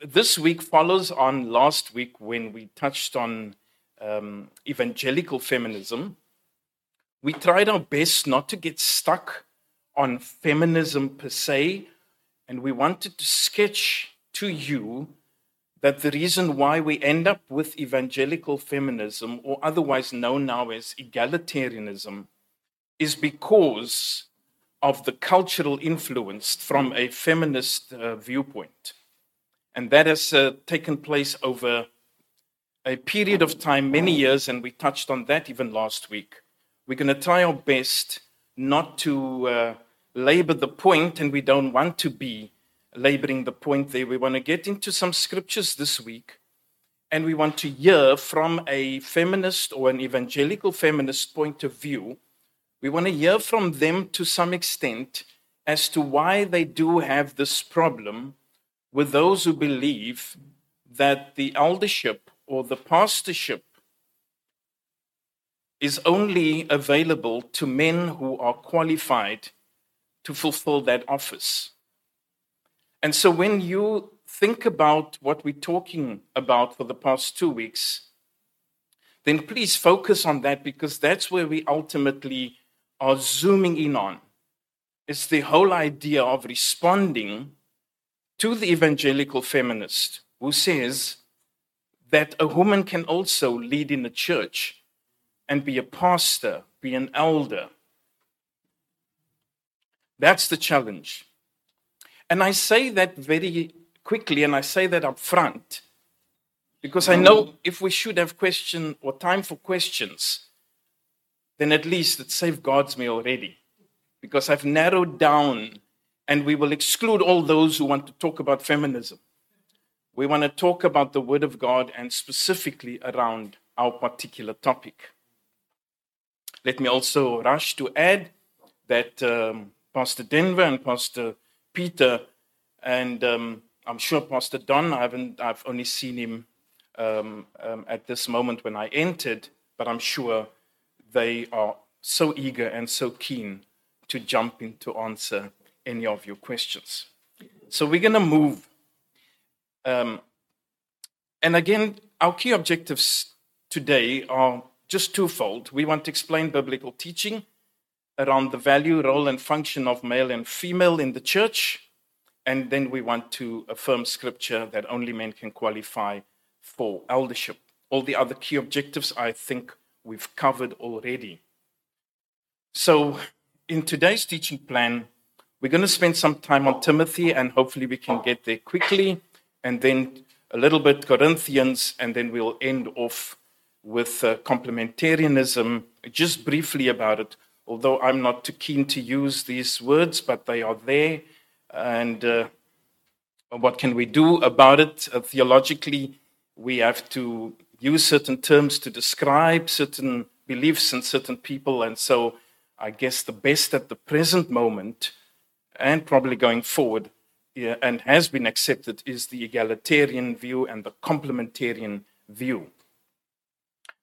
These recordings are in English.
this week follows on last week when we touched on um, evangelical feminism. We tried our best not to get stuck on feminism per se, and we wanted to sketch to you that the reason why we end up with evangelical feminism, or otherwise known now as egalitarianism, is because of the cultural influence from a feminist uh, viewpoint. And that has uh, taken place over a period of time, many years, and we touched on that even last week. We're going to try our best not to uh, labor the point, and we don't want to be laboring the point there. We want to get into some scriptures this week, and we want to hear from a feminist or an evangelical feminist point of view. We want to hear from them to some extent as to why they do have this problem with those who believe that the eldership or the pastorship is only available to men who are qualified to fulfill that office. And so when you think about what we're talking about for the past two weeks, then please focus on that because that's where we ultimately are zooming in on. It's the whole idea of responding to the evangelical feminist who says that a woman can also lead in a church and be a pastor, be an elder. That's the challenge. And I say that very quickly and I say that up front because I know if we should have question or time for questions, then at least it safeguards me already because I've narrowed down and we will exclude all those who want to talk about feminism. We want to talk about the Word of God and specifically around our particular topic. Let me also rush to add that um, Pastor Denver and Pastor Peter, and um, I'm sure Pastor Don, I haven't, I've only seen him um, um at this moment when I entered, but I'm sure they are so eager and so keen to jump in to answer any of your questions. So we're going to move. Um, and again, our key objectives today are just twofold. We want to explain biblical teaching around the value, role, and function of male and female in the church. And then we want to affirm scripture that only men can qualify for eldership. All the other key objectives I think we've covered already. So, in today's teaching plan, we're going to spend some time on Timothy, and hopefully we can get there quickly, and then a little bit Corinthians, and then we'll end off with uh, complementarianism, just briefly about it, although I'm not too keen to use these words, but they are there. And uh, what can we do about it? Uh, theologically, we have to use certain terms to describe certain beliefs and certain people. And so I guess the best at the present moment and probably going forward yeah, and has been accepted is the egalitarian view and the complementarian view.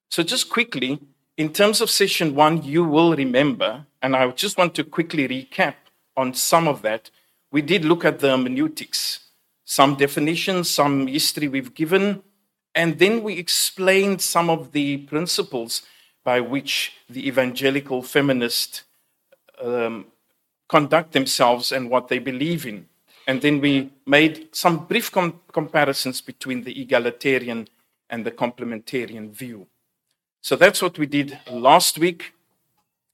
So, just quickly, in terms of session one, you will remember, and I just want to quickly recap on some of that. We did look at the hermeneutics, some definitions, some history we've given, and then we explained some of the principles by which the evangelical feminist um, conduct themselves and what they believe in. And then we made some brief com- comparisons between the egalitarian and the complementarian view. So that's what we did last week.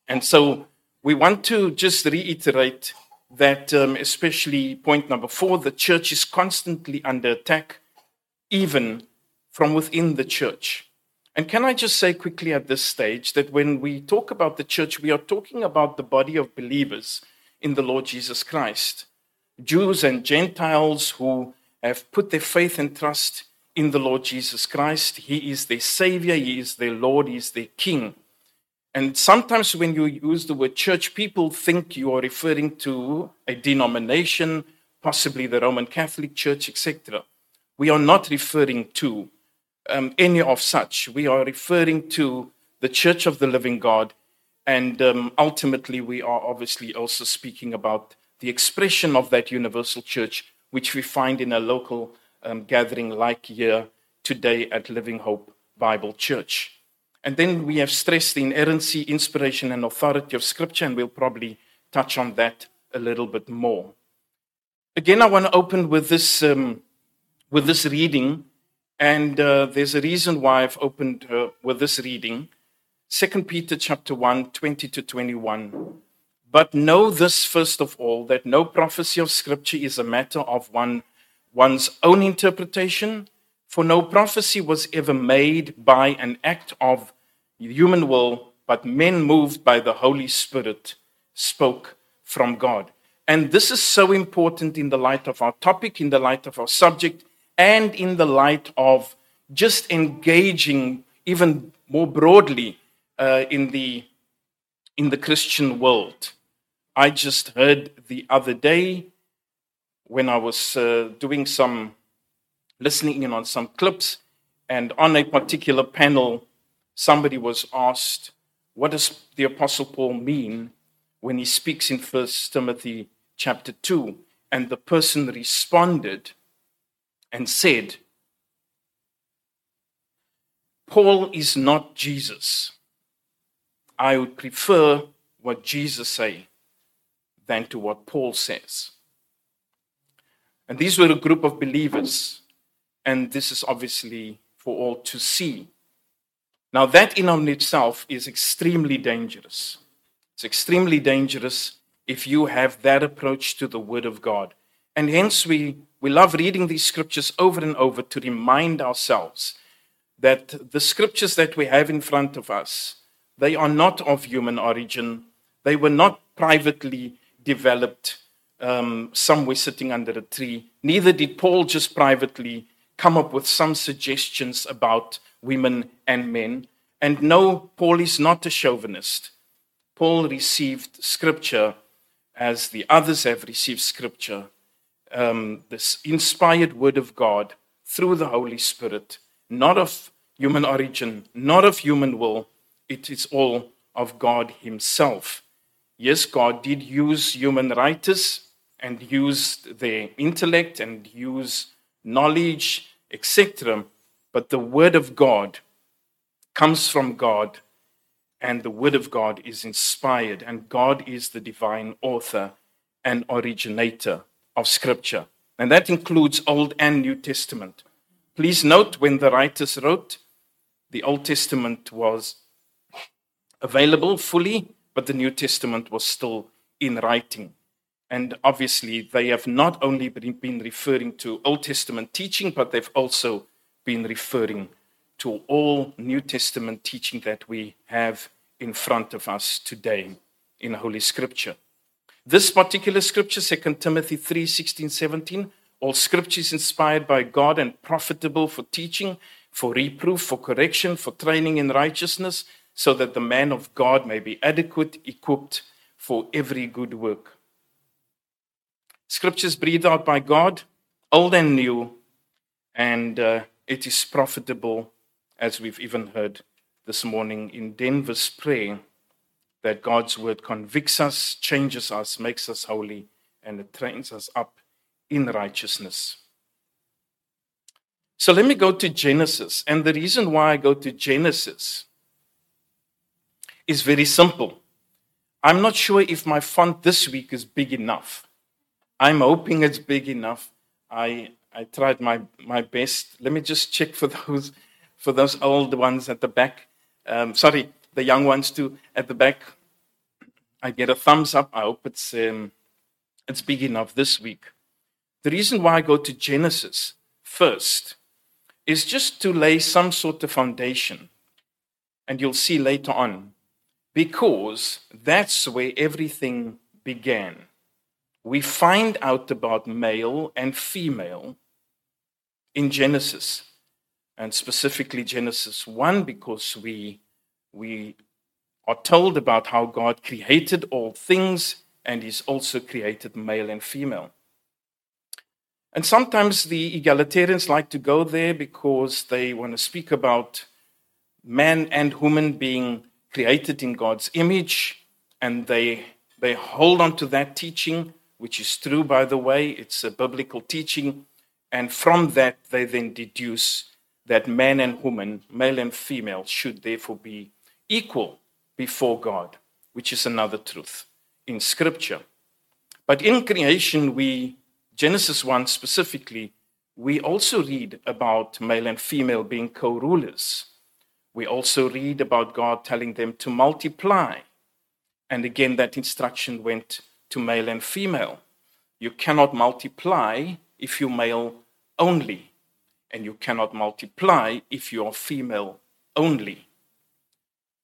And so we want to just reiterate that, um, especially point number four, the church is constantly under attack, even from within the church. And can I just say quickly at this stage that when we talk about the church, we are talking about the body of believers in the Lord Jesus Christ. Jews and Gentiles who have put their faith and trust in the Lord Jesus Christ. He is their Savior, He is their Lord, He is their King. And sometimes when you use the word church, people think you are referring to a denomination, possibly the Roman Catholic Church, etc. We are not referring to um, any of such. We are referring to the Church of the Living God and um, ultimately, we are obviously also speaking about the expression of that universal church, which we find in a local um, gathering like here today at Living Hope Bible Church. And then we have stressed the inerrancy, inspiration, and authority of Scripture, and we'll probably touch on that a little bit more. Again, I want to open with this, um, with this reading, and uh, there's a reason why I've opened uh, with this reading. 2 Peter chapter 1, 20 to 21. But know this first of all, that no prophecy of Scripture is a matter of one, one's own interpretation, for no prophecy was ever made by an act of human will, but men moved by the Holy Spirit spoke from God. And this is so important in the light of our topic, in the light of our subject, and in the light of just engaging even more broadly uh, in, the, in the Christian world. I just heard the other day when I was uh, doing some listening in on some clips, and on a particular panel, somebody was asked, What does the Apostle Paul mean when he speaks in 1 Timothy chapter 2? And the person responded and said, Paul is not Jesus. I would prefer what Jesus say than to what Paul says. And these were a group of believers and this is obviously for all to see. Now, that in and itself is extremely dangerous. It's extremely dangerous if you have that approach to the Word of God. And hence, we, we love reading these scriptures over and over to remind ourselves that the scriptures that we have in front of us, they are not of human origin. They were not privately developed um, somewhere sitting under a tree. Neither did Paul just privately come up with some suggestions about women and men. And no, Paul is not a chauvinist. Paul received scripture as the others have received scripture, um, this inspired word of God through the Holy Spirit, not of human origin, not of human will. It is all of God Himself. Yes, God did use human writers and use their intellect and use knowledge, etc. But the Word of God comes from God, and the Word of God is inspired, and God is the divine author and originator of Scripture. And that includes Old and New Testament. Please note when the writers wrote, the Old Testament was available fully, but the New Testament was still in writing. And obviously, they have not only been referring to Old Testament teaching, but they've also been referring to all New Testament teaching that we have in front of us today in Holy Scripture. This particular scripture, 2 Timothy 3 16, 17, all scripture is inspired by God and profitable for teaching, for reproof, for correction, for training in righteousness, so that the man of God may be adequate, equipped for every good work. Scriptures breathed out by God, old and new, and uh, it is profitable, as we've even heard this morning in Denver's prayer, that God's word convicts us, changes us, makes us holy, and it trains us up in righteousness. So let me go to Genesis. And the reason why I go to Genesis is very simple. I'm not sure if my font this week is big enough. I'm hoping it's big enough. I, I tried my, my best. Let me just check for those, for those old ones at the back. Um, sorry, the young ones too at the back. I get a thumbs up. I hope it's, um, it's big enough this week. The reason why I go to Genesis first is just to lay some sort of foundation. And you'll see later on, because that's where everything began we find out about male and female in Genesis, and specifically Genesis 1, because we, we are told about how God created all things and He's also created male and female. And sometimes the egalitarians like to go there because they want to speak about man and woman being created in God's image, and they, they hold on to that teaching which is true, by the way. It's a biblical teaching. And from that, they then deduce that man and woman, male and female, should therefore be equal before God, which is another truth in Scripture. But in creation, we, Genesis 1 specifically, we also read about male and female being co rulers. We also read about God telling them to multiply. And again, that instruction went to male and female. You cannot multiply if you're male only, and you cannot multiply if you are female only.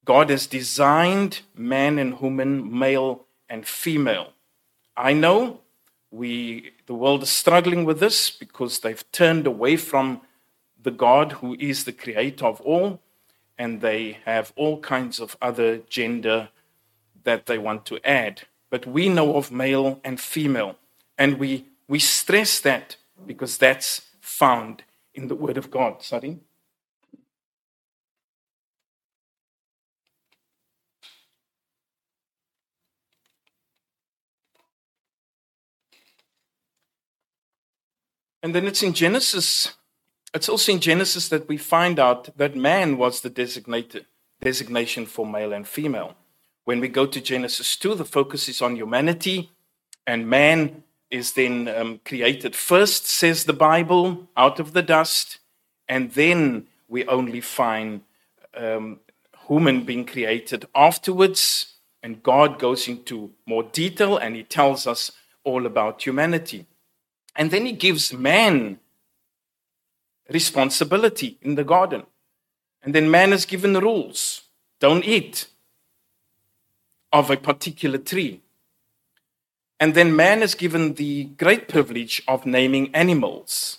God has designed man and woman, male and female. I know we, the world is struggling with this because they've turned away from the God who is the creator of all, and they have all kinds of other gender that they want to add. But we know of male and female, and we, we stress that because that's found in the Word of God. Sorry? And then it's in Genesis, it's also in Genesis that we find out that man was the designated designation for male and female. When we go to Genesis 2, the focus is on humanity, and man is then um, created first, says the Bible, out of the dust, and then we only find um, woman being created afterwards, and God goes into more detail and he tells us all about humanity. And then he gives man responsibility in the garden. And then man is given rules don't eat of a particular tree. And then man is given the great privilege of naming animals,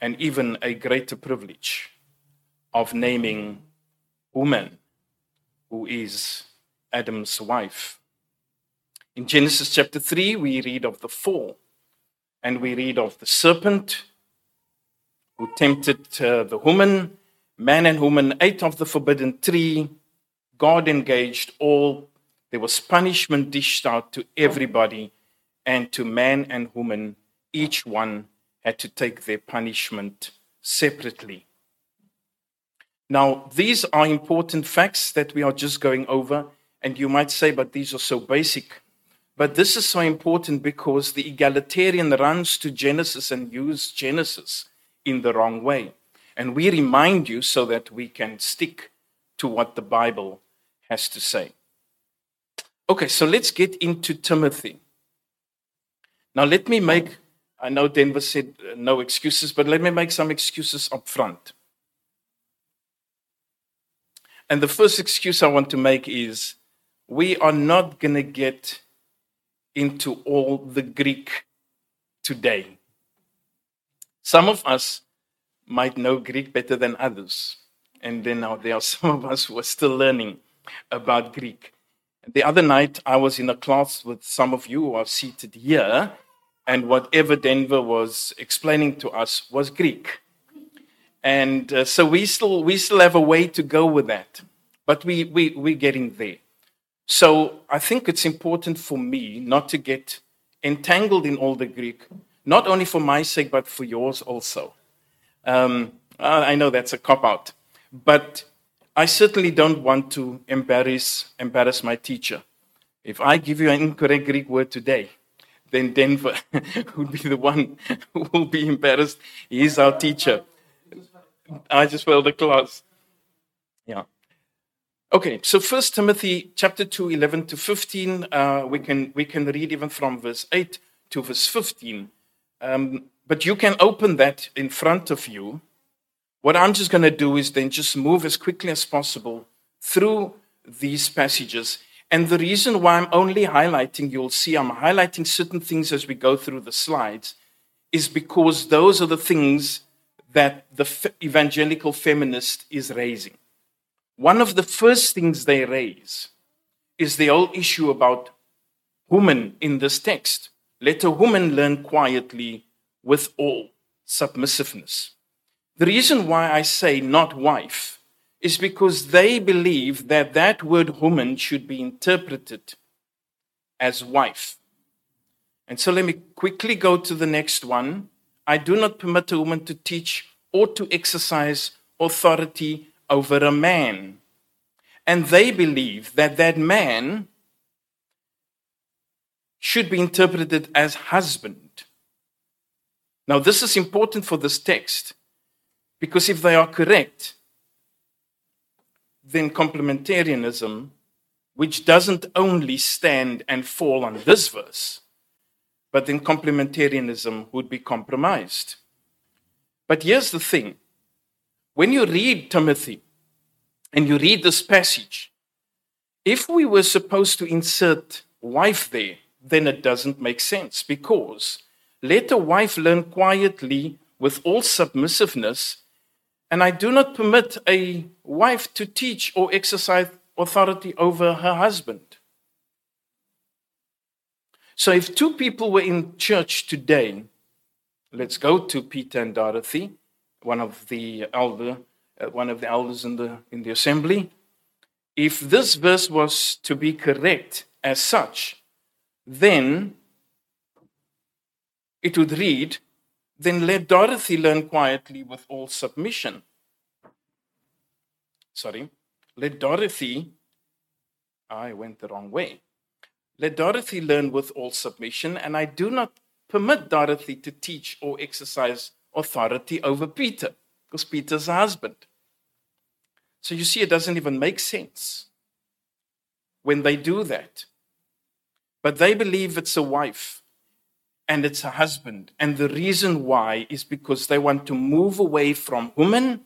and even a greater privilege of naming woman, who is Adam's wife. In Genesis chapter 3, we read of the fall and we read of the serpent who tempted uh, the woman. Man and woman ate of the forbidden tree. God engaged all. There was punishment dished out to everybody, and to man and woman, each one had to take their punishment separately. Now, these are important facts that we are just going over, and you might say, but these are so basic. But this is so important because the egalitarian runs to Genesis and uses Genesis in the wrong way. And we remind you so that we can stick to what the Bible has to say. Okay, so let's get into Timothy. Now, let me make, I know Denver said uh, no excuses, but let me make some excuses up front. And the first excuse I want to make is we are not going to get into all the Greek today. Some of us might know Greek better than others. And then now there are some of us who are still learning about Greek. The other night, I was in a class with some of you who are seated here, and whatever Denver was explaining to us was Greek. And uh, so we still, we still have a way to go with that, but we, we, we're getting there. So I think it's important for me not to get entangled in all the Greek, not only for my sake, but for yours also. Um, I know that's a cop out, but I certainly don't want to embarrass, embarrass my teacher. If I give you an incorrect Greek word today, then Denver would be the one who will be embarrassed. He is our teacher. I just failed the class. Yeah. Okay, so First Timothy chapter 2, 11 to 15, uh, we, can, we can read even from verse 8 to verse 15. Um, but you can open that in front of you. What I'm just going to do is then just move as quickly as possible through these passages. And the reason why I'm only highlighting, you'll see I'm highlighting certain things as we go through the slides, is because those are the things that the evangelical feminist is raising. One of the first things they raise is the whole issue about women in this text. Let a woman learn quietly with all submissiveness. The reason why I say not wife is because they believe that that word woman should be interpreted as wife. And so let me quickly go to the next one. I do not permit a woman to teach or to exercise authority over a man. And they believe that that man should be interpreted as husband. Now, this is important for this text because if they are correct, then complementarianism, which doesn't only stand and fall on this verse, but then complementarianism would be compromised. But here's the thing when you read Timothy and you read this passage, if we were supposed to insert wife there, then it doesn't make sense because let a wife learn quietly with all submissiveness, and I do not permit a wife to teach or exercise authority over her husband. So if two people were in church today, let's go to Peter and Dorothy, one of the elder, uh, one of the elders in the in the assembly. If this verse was to be correct as such, then it would read, Then let Dorothy learn quietly with all submission. Sorry, let Dorothy, I went the wrong way. Let Dorothy learn with all submission, and I do not permit Dorothy to teach or exercise authority over Peter, because Peter's husband. So you see, it doesn't even make sense when they do that. But they believe it's a wife and it's a husband. And the reason why is because they want to move away from woman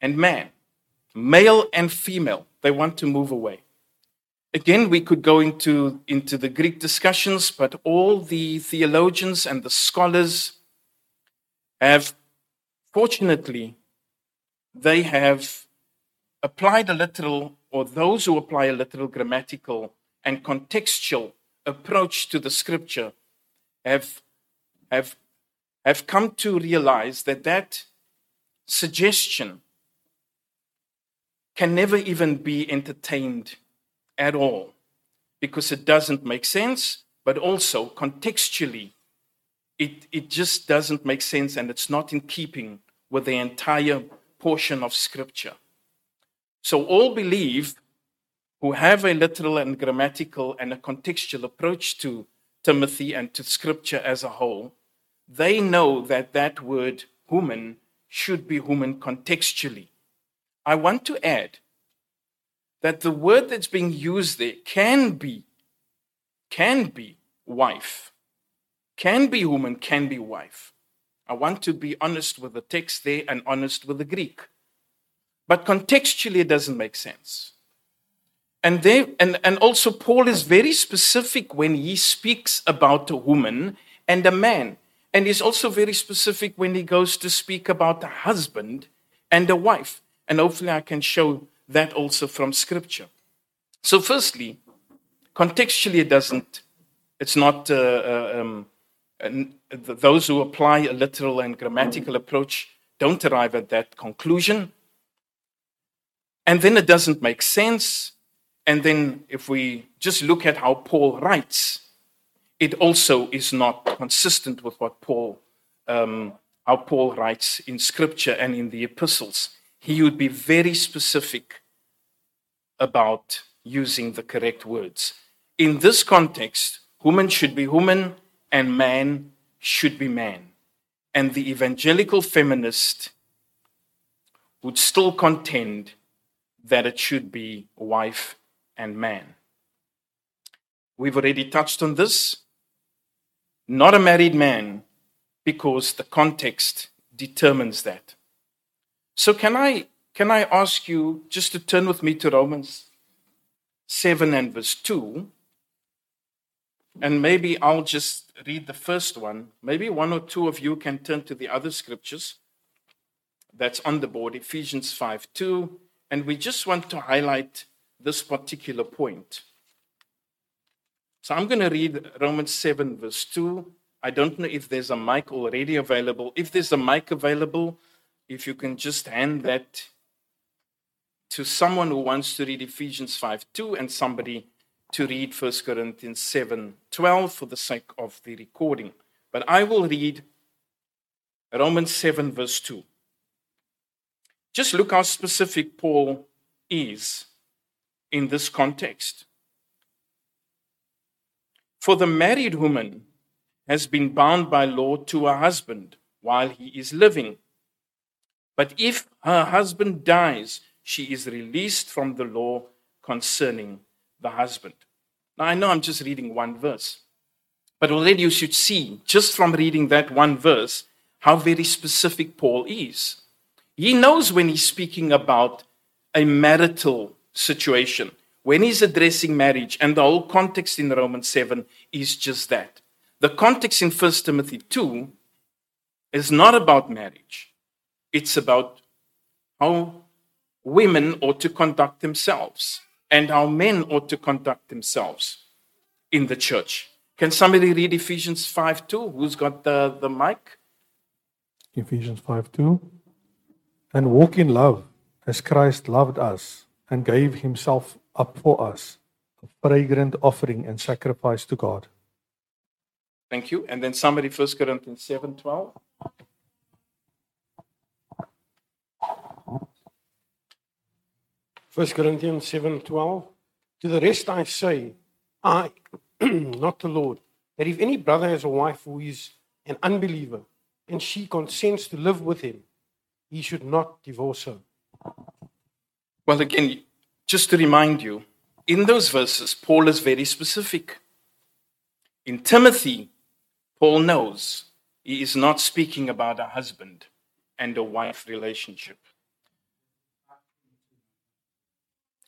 and man, male and female. They want to move away. Again, we could go into, into the Greek discussions, but all the theologians and the scholars have, fortunately, they have applied a literal, or those who apply a literal grammatical and contextual approach to the scripture have, have, have come to realize that that suggestion can never even be entertained at all because it doesn't make sense, but also contextually, it, it just doesn't make sense and it's not in keeping with the entire portion of Scripture. So all believe who have a literal and grammatical and a contextual approach to Timothy and to Scripture as a whole, they know that that word human should be human contextually. I want to add that the word that's being used there can be, can be wife, can be woman, can be wife. I want to be honest with the text there and honest with the Greek. But contextually, it doesn't make sense. And, they, and, and also, Paul is very specific when he speaks about a woman and a man. And he's also very specific when he goes to speak about a husband and a wife. And hopefully, I can show that also from Scripture. So, firstly, contextually, it doesn't, it's not, uh, uh, um, those who apply a literal and grammatical approach don't arrive at that conclusion. And then it doesn't make sense. And then, if we just look at how Paul writes, it also is not consistent with what Paul, um, how Paul writes in Scripture and in the epistles he would be very specific about using the correct words. In this context, woman should be woman and man should be man. And the evangelical feminist would still contend that it should be wife and man. We've already touched on this. Not a married man, because the context determines that. So, can I, can I ask you just to turn with me to Romans 7 and verse 2? And maybe I'll just read the first one. Maybe one or two of you can turn to the other scriptures that's on the board, Ephesians 5 2. And we just want to highlight this particular point. So I'm going to read Romans 7, verse 2. I don't know if there's a mic already available. If there's a mic available, if you can just hand that to someone who wants to read Ephesians 5 2 and somebody to read 1 Corinthians 7 12 for the sake of the recording. But I will read Romans 7, verse 2. Just look how specific Paul is in this context. For the married woman has been bound by law to her husband while he is living. But if her husband dies, she is released from the law concerning the husband. Now, I know I'm just reading one verse, but already you should see, just from reading that one verse, how very specific Paul is. He knows when he's speaking about a marital situation, when he's addressing marriage, and the whole context in Romans 7 is just that. The context in 1 Timothy 2 is not about marriage, it's about how women ought to conduct themselves and how men ought to conduct themselves in the church. Can somebody read Ephesians 5 2? Who's got the, the mic? Ephesians 5 2. And walk in love as Christ loved us and gave himself up for us, a fragrant offering and sacrifice to God. Thank you. And then somebody, 1 Corinthians 7 12. First Corinthians 7:12 To the rest I say I not the Lord that if any brother has a wife who is an unbeliever and she consents to live with him he should not divorce her Well, again, just to remind you, in those verses, Paul is very specific. In Timothy, Paul knows he is not speaking about a husband and a wife relationship.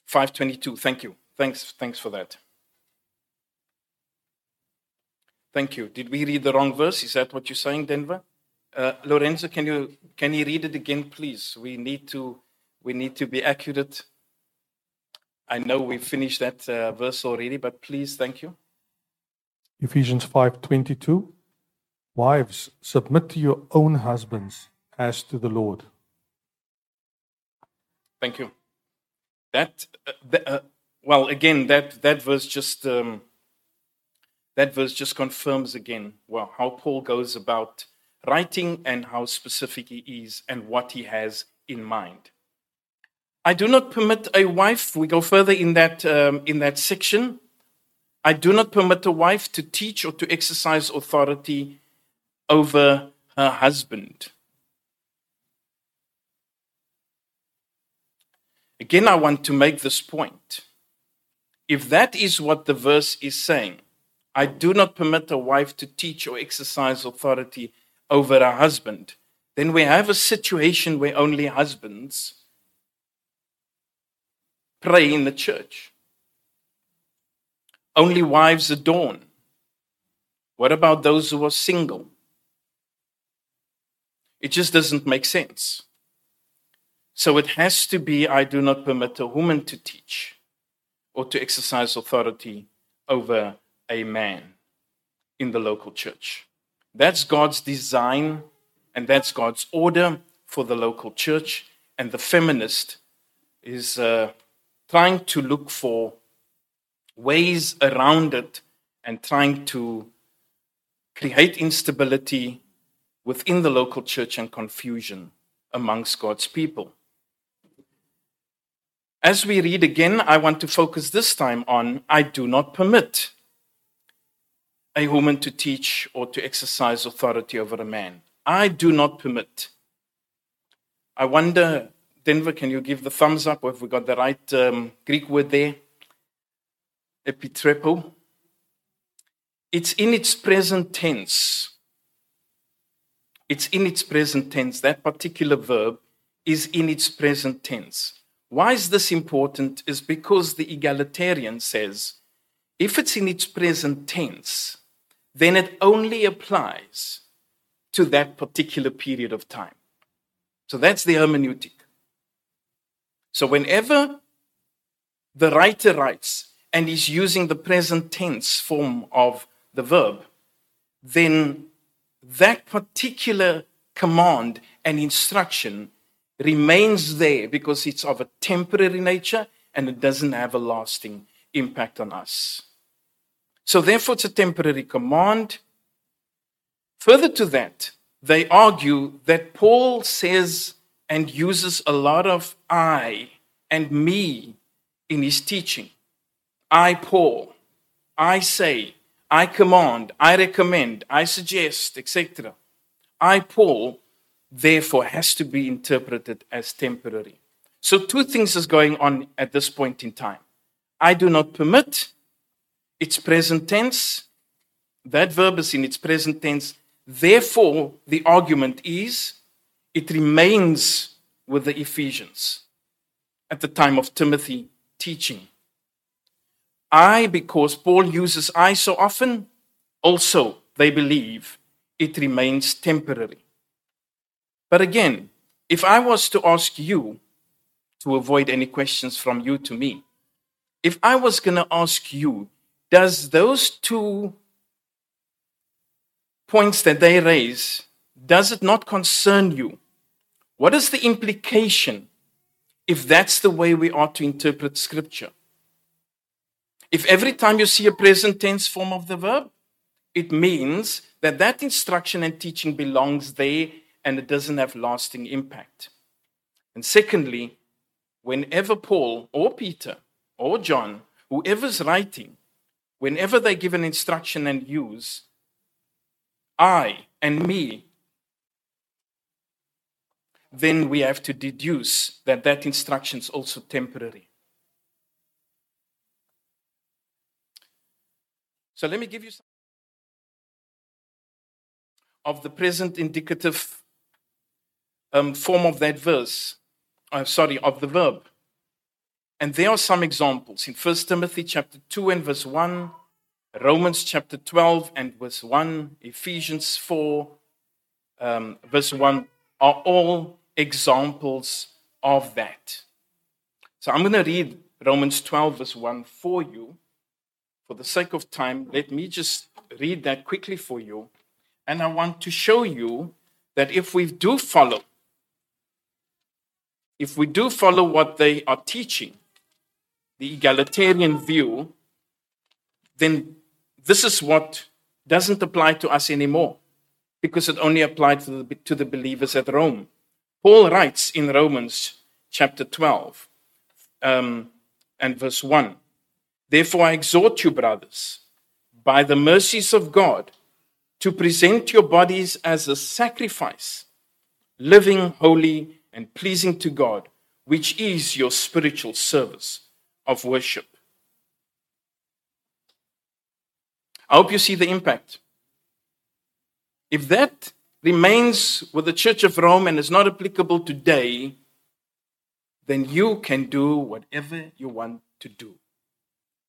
522, thank you. Thanks, thanks for that. Thank you. Did we read the wrong verse? Is that what you're saying, Denver? Uh, Lorenzo, can you can you read it again, please? We need to we need to be accurate. I know we finished that uh, verse already, but please, thank you. Ephesians 5:22 Wives submit to your own husbands as to the Lord. Thank you. That, uh, th- uh, well, again, that that verse just um, that verse just confirms again well how Paul goes about writing and how specific he is and what he has in mind. I do not permit a wife. We go further in that um, in that section. I do not permit a wife to teach or to exercise authority over her husband. Again, I want to make this point. If that is what the verse is saying, I do not permit a wife to teach or exercise authority over a husband, then we have a situation where only husbands pray in the church. Only wives adorn. What about those who are single? It just doesn't make sense. So it has to be I do not permit a woman to teach or to exercise authority over a man in the local church. That's God's design and that's God's order for the local church. And the feminist is uh, trying to look for ways around it and trying to create instability within the local church and confusion amongst God's people. As we read again, I want to focus this time on I do not permit a woman to teach or to exercise authority over a man. I do not permit. I wonder, Denver, can you give the thumbs up have we got the right um, Greek word there? Epitrepo. It's in its present tense. It's in its present tense. That particular verb is in its present tense. Why is this important? Is because the egalitarian says if it's in its present tense, then it only applies to that particular period of time. So that's the hermeneutic. So whenever the writer writes and is using the present tense form of the verb, then that particular command and instruction remains there because it's of a temporary nature and it doesn't have a lasting impact on us. So, therefore, it's a temporary command. Further to that, they argue that Paul says and uses a lot of I and me in his teaching. I, Paul, I say, I command, I recommend, I suggest, etc. I, Paul, therefore has to be interpreted as temporary. So, two things is going on at this point in time. I do not permit, it's present tense. That verb is in its present tense. Therefore, the argument is it remains with the Ephesians at the time of Timothy teaching. I, because Paul uses I so often, also they believe it remains temporary. But again, if I was to ask you to avoid any questions from you to me, if I was going to ask you, does those two points that they raise, does it not concern you? What is the implication if that's the way we are to interpret scripture? If every time you see a present tense form of the verb, it means that that instruction and teaching belongs there and it doesn't have lasting impact. And secondly, whenever Paul or Peter or John, whoever's writing, whenever they give an instruction and use I and me, then we have to deduce that that instruction is also temporary. So let me give you some of the present indicative um, form of that verse. Uh, sorry, of the verb. And there are some examples in 1 Timothy chapter 2 and verse 1, Romans chapter 12 and verse 1, Ephesians 4, um, verse 1 are all examples of that. So I'm going to read Romans 12, verse 1 for you. For the sake of time, let me just read that quickly for you. And I want to show you that if we do follow, if we do follow what they are teaching, the egalitarian view, then this is what doesn't apply to us anymore because it only applied to the, to the believers at Rome. Paul writes in Romans chapter 12 um, and verse 1 Therefore, I exhort you, brothers, by the mercies of God, to present your bodies as a sacrifice, living, holy, and pleasing to God, which is your spiritual service of worship. I hope you see the impact. If that remains with the Church of Rome and is not applicable today, then you can do whatever you want to do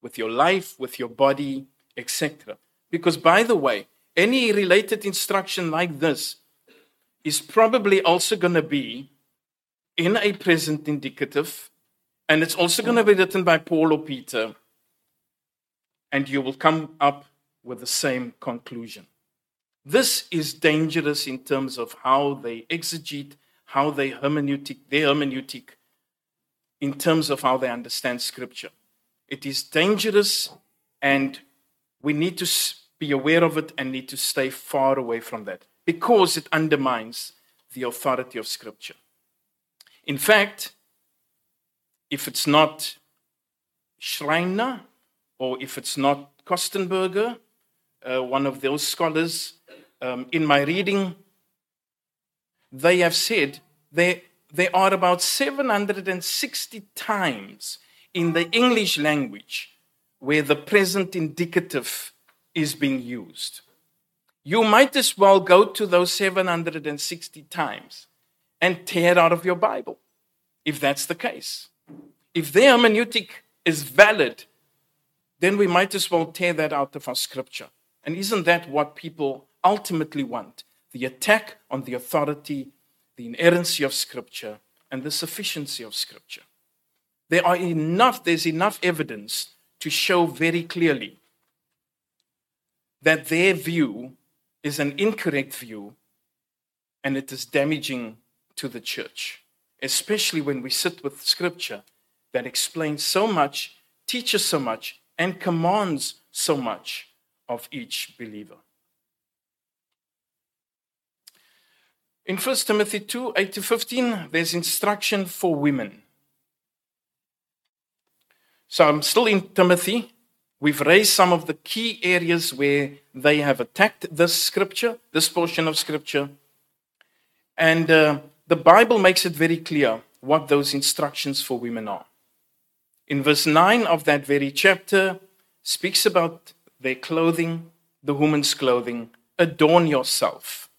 with your life, with your body, etc. Because, by the way, any related instruction like this is probably also going to be in a present indicative, and it's also going to be written by Paul or Peter, and you will come up with the same conclusion. This is dangerous in terms of how they exegete, how they hermeneutic, their hermeneutic, in terms of how they understand Scripture. It is dangerous, and we need to be aware of it and need to stay far away from that because it undermines the authority of Scripture. In fact, if it's not Schreiner or if it's not Kostenberger, uh, one of those scholars um, in my reading, they have said there, there are about 760 times in the English language where the present indicative is being used. You might as well go to those 760 times and tear out of your Bible, if that's the case. If the hermeneutic is valid, then we might as well tear that out of our scripture. And isn't that what people ultimately want? The attack on the authority, the inerrancy of Scripture, and the sufficiency of Scripture. There are enough, there's enough evidence to show very clearly that their view is an incorrect view and it is damaging to the church, especially when we sit with Scripture that explains so much, teaches so much, and commands so much of each believer. In 1 Timothy 2 8 to 15, there's instruction for women. So I'm still in Timothy. We've raised some of the key areas where they have attacked this scripture, this portion of scripture. And uh, the Bible makes it very clear what those instructions for women are. In verse 9 of that very chapter, speaks about their clothing, the woman's clothing. Adorn yourself.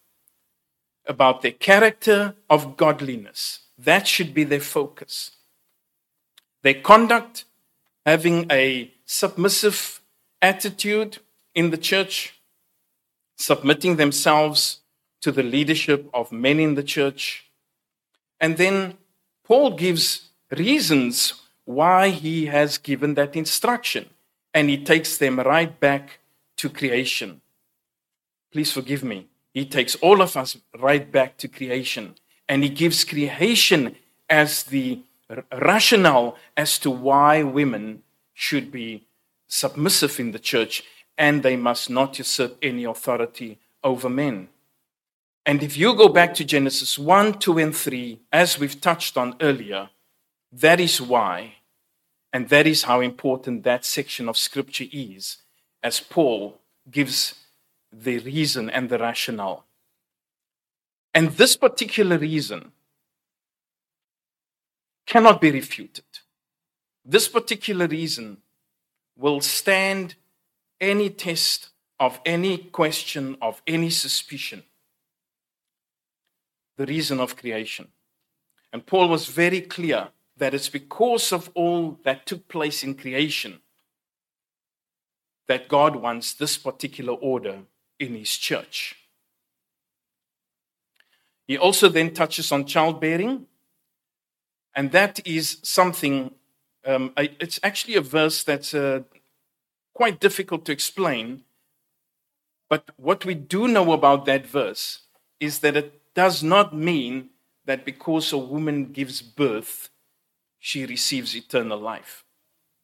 About their character of godliness. That should be their focus. Their conduct, having a submissive attitude in the church, submitting themselves to the leadership of men in the church. And then Paul gives reasons why he has given that instruction, and he takes them right back to creation. Please forgive me. He takes all of us right back to creation, and he gives creation as the rationale as to why women should be submissive in the church and they must not usurp any authority over men. And if you go back to Genesis 1, 2, and 3, as we've touched on earlier, that is why, and that is how important that section of Scripture is, as Paul gives the reason and the rationale. And this particular reason cannot be refuted. This particular reason will stand any test of any question, of any suspicion. The reason of creation. And Paul was very clear that it's because of all that took place in creation that God wants this particular order in his church. He also then touches on childbearing, and that is something um, I, it's actually a verse that's uh, quite difficult to explain. But what we do know about that verse is that it does not mean that because a woman gives birth, she receives eternal life.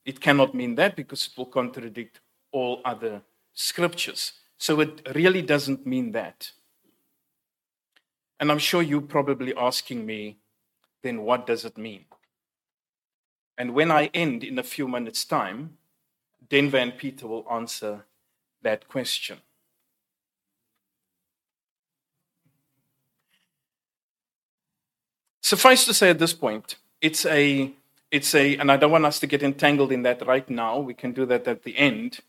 It cannot mean that because it will contradict all other scriptures. So it really doesn't mean that. And I'm sure you're probably asking me, then what does it mean? And when I end in a few minutes' time, Denver and Peter will answer that question. Suffice to say at this point, it's a, it's a, and I don't want us to get entangled in that right now. We can do that at the end.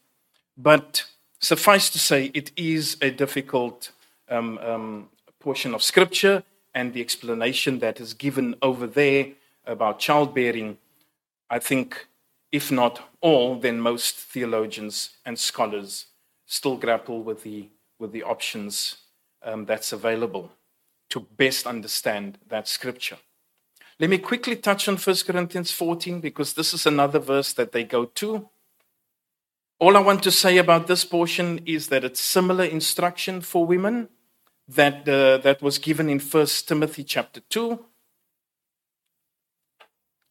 But suffice to say, it is a difficult um, um, portion of scripture, and the explanation that is given over there about childbearing I think, if not all, then most theologians and scholars still grapple with the, with the options um, that's available to best understand that scripture. Let me quickly touch on 1 Corinthians 14 because this is another verse that they go to. All I want to say about this portion is that it's similar instruction for women that, uh, that was given in 1 Timothy chapter 2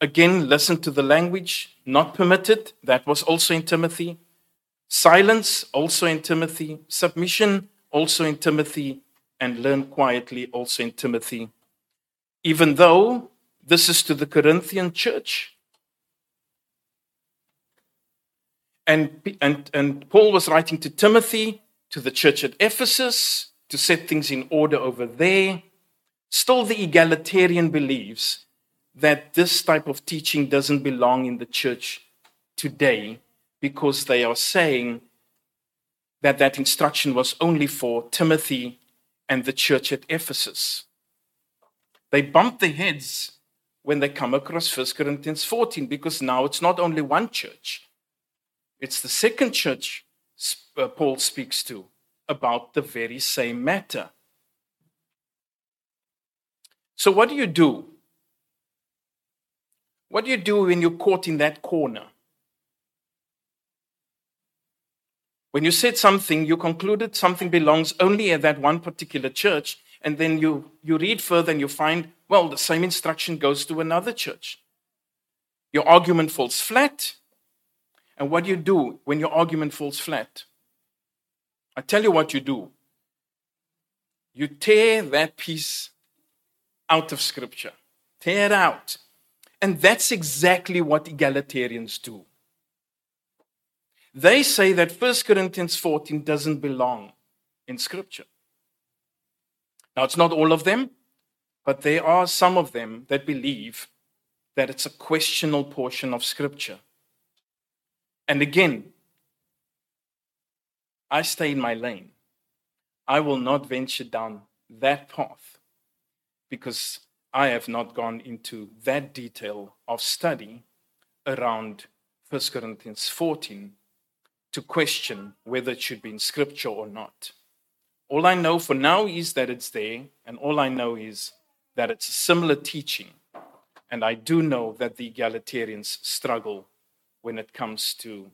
Again, listen to the language, not permitted. That was also in Timothy. Silence, also in Timothy. Submission, also in Timothy. And learn quietly, also in Timothy. Even though this is to the Corinthian church. And, and, and Paul was writing to Timothy, to the church at Ephesus, to set things in order over there. Still, the egalitarian believes that this type of teaching doesn't belong in the church today because they are saying that that instruction was only for Timothy and the church at Ephesus. They bump their heads when they come across 1 Corinthians 14 because now it's not only one church, it's the second church uh, Paul speaks to about the very same matter. So, what do you do what do you do when you're caught in that corner? When you said something, you concluded something belongs only at that one particular church, and then you, you read further and you find, well, the same instruction goes to another church. Your argument falls flat. And what do you do when your argument falls flat? I tell you what you do. you tear that piece out of Scripture. Tear it out. And that's exactly what egalitarians do. They say that 1 Corinthians 14 doesn't belong in Scripture. Now, it's not all of them, but there are some of them that believe that it's a questionable portion of Scripture. And again, I stay in my lane. I will not venture down that path because I have not gone into that detail of study around 1 Corinthians 14 to question whether it should be in scripture or not. All I know for now is that it's there, and all I know is that it's similar teaching. And I do know that the egalitarians struggle when it comes to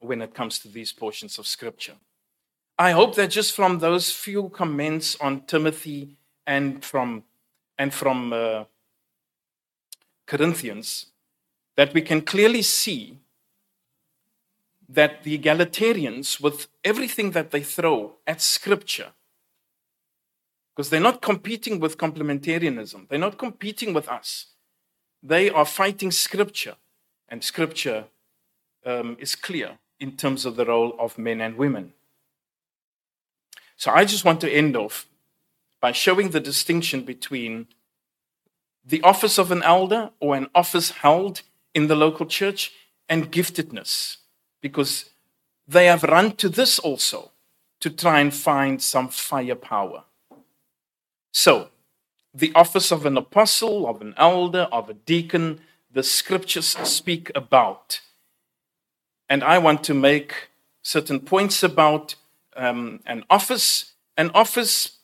when it comes to these portions of scripture. I hope that just from those few comments on Timothy and from and from uh, Corinthians that we can clearly see that the egalitarians, with everything that they throw at Scripture, because they're not competing with complementarianism, they're not competing with us. They are fighting Scripture, and Scripture um, is clear in terms of the role of men and women. So I just want to end off by showing the distinction between the office of an elder or an office held in the local church and giftedness because they have run to this also to try and find some firepower. So, the office of an apostle, of an elder, of a deacon, the scriptures speak about. And I want to make certain points about um, an office. An office,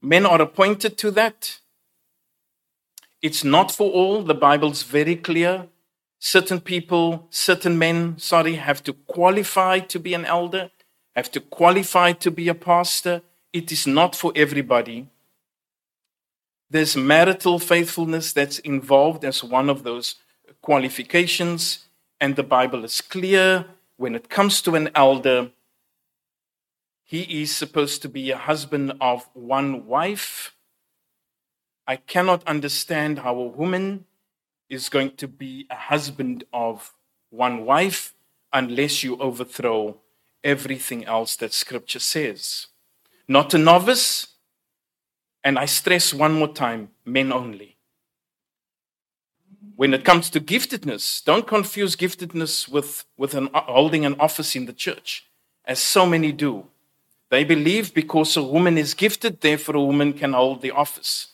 men are appointed to that. It's not for all. The Bible's very clear certain people, certain men, sorry, have to qualify to be an elder, have to qualify to be a pastor. It is not for everybody. There's marital faithfulness that's involved as one of those qualifications, and the Bible is clear when it comes to an elder. He is supposed to be a husband of one wife. I cannot understand how a woman is going to be a husband of one wife unless you overthrow everything else that scripture says. Not a novice, and I stress one more time men only. When it comes to giftedness, don't confuse giftedness with, with an, holding an office in the church, as so many do. They believe because a woman is gifted, therefore a woman can hold the office.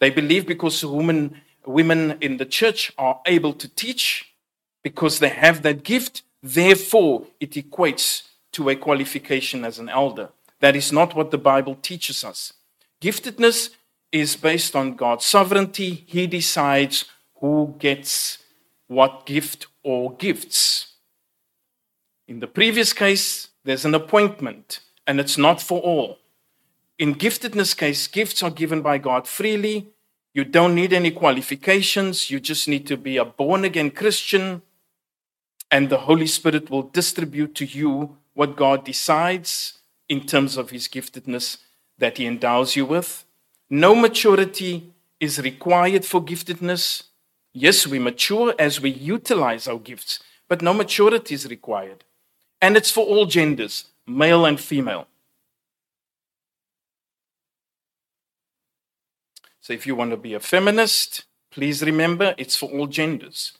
They believe because woman women in the church are able to teach because they have that gift. Therefore, it equates to a qualification as an elder. That is not what the Bible teaches us. Giftedness is based on God's sovereignty. He decides who gets what gift or gifts. In the previous case, there's an appointment, and it's not for all. In giftedness case, gifts are given by God freely you don't need any qualifications. You just need to be a born again Christian, and the Holy Spirit will distribute to you what God decides in terms of His giftedness that He endows you with. No maturity is required for giftedness. Yes, we mature as we utilize our gifts, but no maturity is required. And it's for all genders, male and female. So if you want to be a feminist, please remember it's for all genders.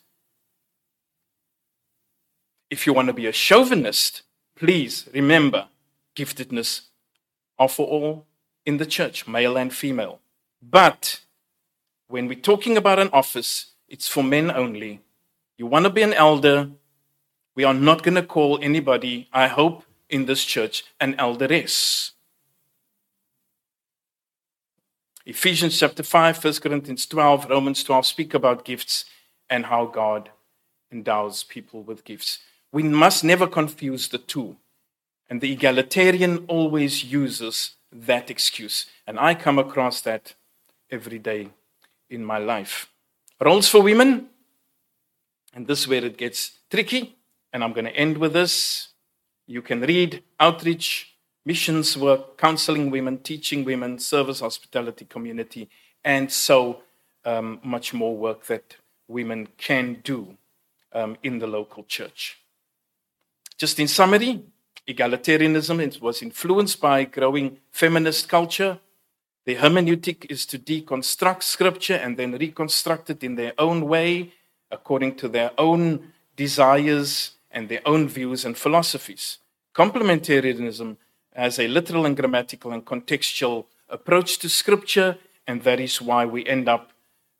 If you want to be a chauvinist, please remember giftedness are for all in the church, male and female. But when we're talking about an office, it's for men only. You want to be an elder, we are not going to call anybody, I hope, in this church an elderess. Ephesians chapter 5, 1 Corinthians 12, Romans 12 speak about gifts and how God endows people with gifts. We must never confuse the two. And the egalitarian always uses that excuse. And I come across that every day in my life. Roles for women, and this is where it gets tricky. And I'm going to end with this. You can read Outreach missions work, counseling women, teaching women, service, hospitality, community, and so um, much more work that women can do um, in the local church. Just in summary, egalitarianism was influenced by growing feminist culture. The hermeneutic is to deconstruct scripture and then reconstruct it in their own way, according to their own desires and their own views and philosophies. Complementarianism has a literal and grammatical and contextual approach to scripture, and that is why we end up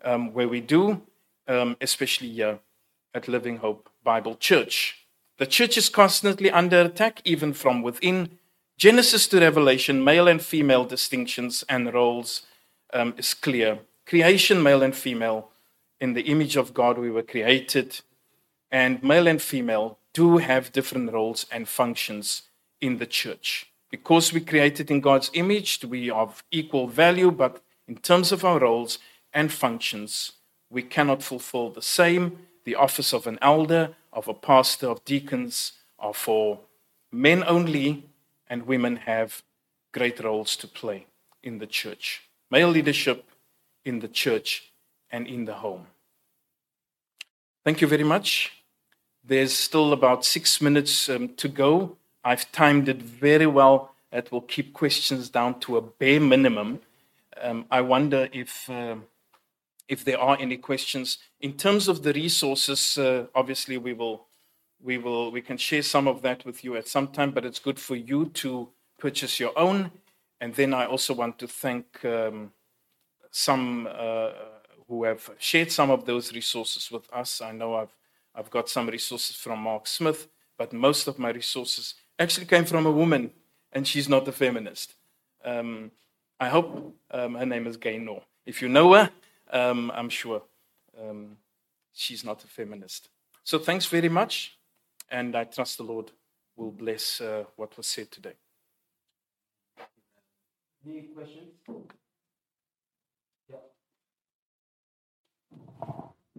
um, where we do, um, especially here at Living Hope Bible Church. The church is constantly under attack, even from within. Genesis to Revelation, male and female distinctions and roles um, is clear. Creation, male and female, in the image of God we were created, and male and female do have different roles and functions in the church. Because we're created in God's image, we are of equal value, but in terms of our roles and functions, we cannot fulfill the same. The office of an elder, of a pastor, of deacons are for men only, and women have great roles to play in the church. Male leadership in the church and in the home. Thank you very much. There's still about six minutes um, to go. I've timed it very well. It will keep questions down to a bare minimum. Um, I wonder if uh, if there are any questions in terms of the resources. Uh, obviously, we will we will we can share some of that with you at some time. But it's good for you to purchase your own. And then I also want to thank um, some uh, who have shared some of those resources with us. I know I've I've got some resources from Mark Smith, but most of my resources actually came from a woman, and she's not a feminist. Um, I hope um, her name is Gaynor. If you know her, um, I'm sure um, she's not a feminist. So thanks very much, and I trust the Lord will bless uh, what was said today. Any questions?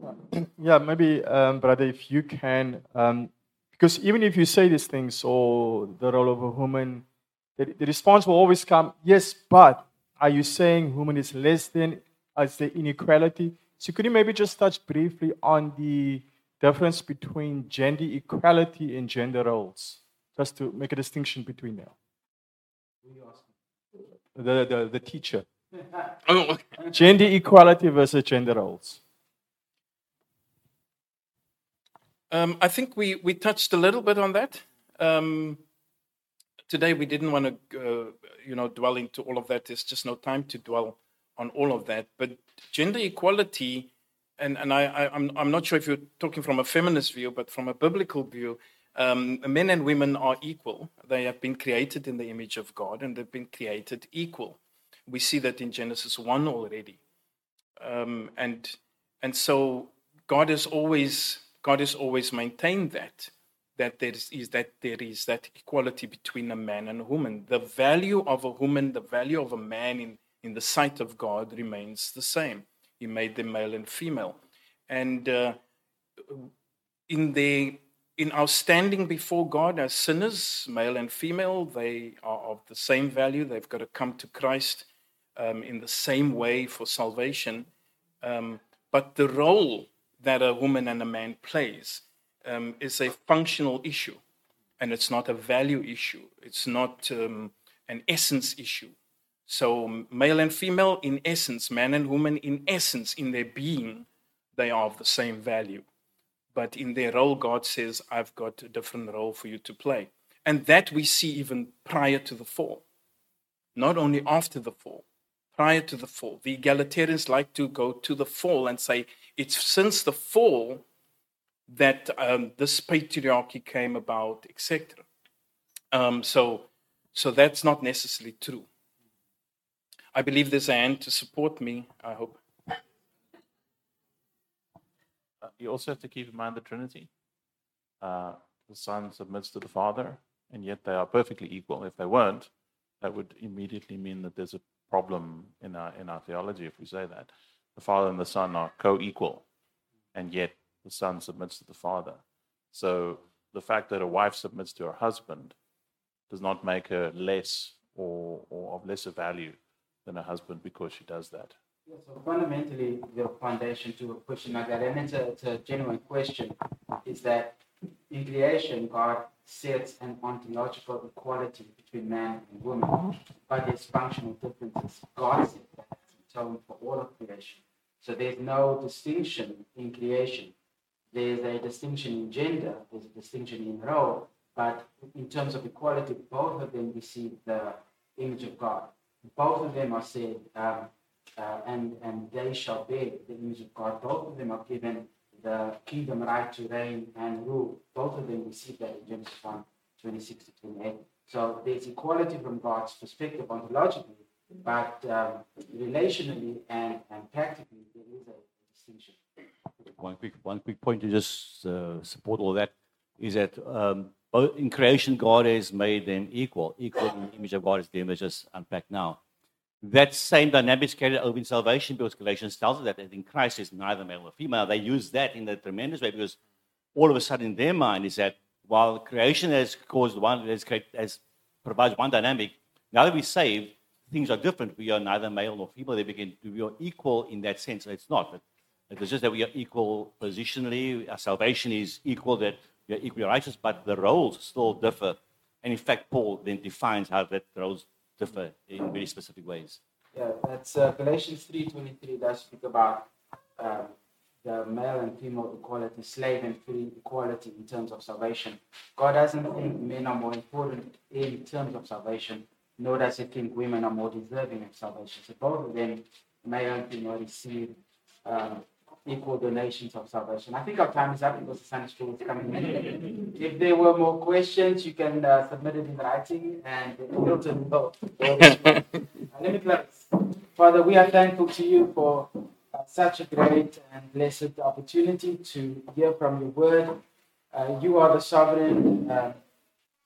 Yeah, yeah maybe, um, brother, if you can, um, because even if you say these things, or the role of a woman, the, the response will always come, yes, but are you saying woman is less than, as the inequality? So could you maybe just touch briefly on the difference between gender equality and gender roles, just to make a distinction between them? The, the, the teacher. Oh, Gender equality versus gender roles. Um, I think we, we touched a little bit on that. Um, today we didn't want to, uh, you know, dwell into all of that. There's just no time to dwell on all of that. But gender equality, and, and I, I, I'm, I'm not sure if you're talking from a feminist view, but from a biblical view, um, men and women are equal. They have been created in the image of God and they've been created equal. We see that in Genesis 1 already. Um, and, and so God has always God has always maintained that that there is, is that there is that equality between a man and a woman. The value of a woman, the value of a man in, in the sight of God remains the same. He made them male and female. And uh, in the in our standing before God as sinners, male and female, they are of the same value. They've got to come to Christ um, in the same way for salvation. Um, but the role that a woman and a man plays um, is a functional issue, and it's not a value issue. It's not um, an essence issue. So, male and female, in essence, man and woman, in essence, in their being, they are of the same value. But in their role, God says, I've got a different role for you to play. And that we see even prior to the fall, not only after the fall, prior to the fall. The egalitarians like to go to the fall and say, it's since the fall that um, this patriarchy came about, etc. Um, so, so that's not necessarily true. I believe there's a to support me. I hope. Uh, you also have to keep in mind the Trinity. Uh, the Son submits to the Father, and yet they are perfectly equal. If they weren't, that would immediately mean that there's a problem in our in our theology if we say that the Father and the Son are co-equal, and yet the Son submits to the Father. So the fact that a wife submits to her husband does not make her less or, or of lesser value than her husband because she does that. Yeah, so fundamentally, the foundation to a question like that, and it's a, it's a genuine question, is that in creation, God sets an ontological equality between man and woman, but there's functional differences. God set that tone for all of creation. So there's no distinction in creation. There's a distinction in gender, there's a distinction in role, but in terms of equality, both of them receive the image of God. Both of them are said, um, uh, and, and they shall bear the image of God. Both of them are given the kingdom right to reign and rule. Both of them receive that in Genesis 1 26 to 28. So there's equality from God's perspective ontologically, but um, relationally and, and practically, there is a distinction. One quick, one quick point to just uh, support all that is that um, both in creation, God has made them equal, equal in the image of God, as the image just unpacked now. That same dynamic is carried over in salvation because Galatians tells us that in Christ is neither male nor female. They use that in a tremendous way because all of a sudden in their mind is that while creation has caused one, has, has provides one dynamic, now that we're saved, things are different. We are neither male nor female. They begin to be equal in that sense. It's not. But it's just that we are equal positionally. Our salvation is equal, that are equally righteous, but the roles still differ. And in fact, Paul then defines how that roles differ in very specific ways. Yeah, that's uh, Galatians 3.23 does speak about um, the male and female equality, slave and free equality in terms of salvation. God doesn't think men are more important in terms of salvation, nor does he think women are more deserving of salvation. So both of them, male and female, receive um, equal donations of salvation. I think our time is up because the Sunday school is coming in. if there were more questions, you can uh, submit it in writing and Milton will. Let me close. Father, we are thankful to you for uh, such a great and blessed opportunity to hear from your word. Uh, you are the sovereign uh,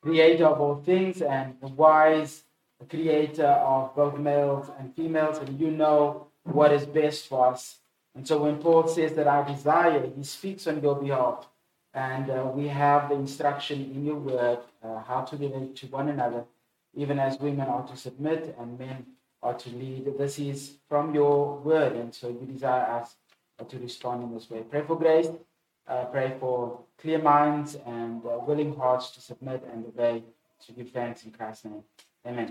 creator of all things and the wise creator of both males and females, and you know what is best for us. And so when Paul says that I desire, he speaks on your behalf. And uh, we have the instruction in your word uh, how to relate to one another, even as women are to submit and men are to lead. This is from your word. And so you desire us uh, to respond in this way. Pray for grace. Uh, pray for clear minds and uh, willing hearts to submit and obey. To give thanks in Christ's name. Amen.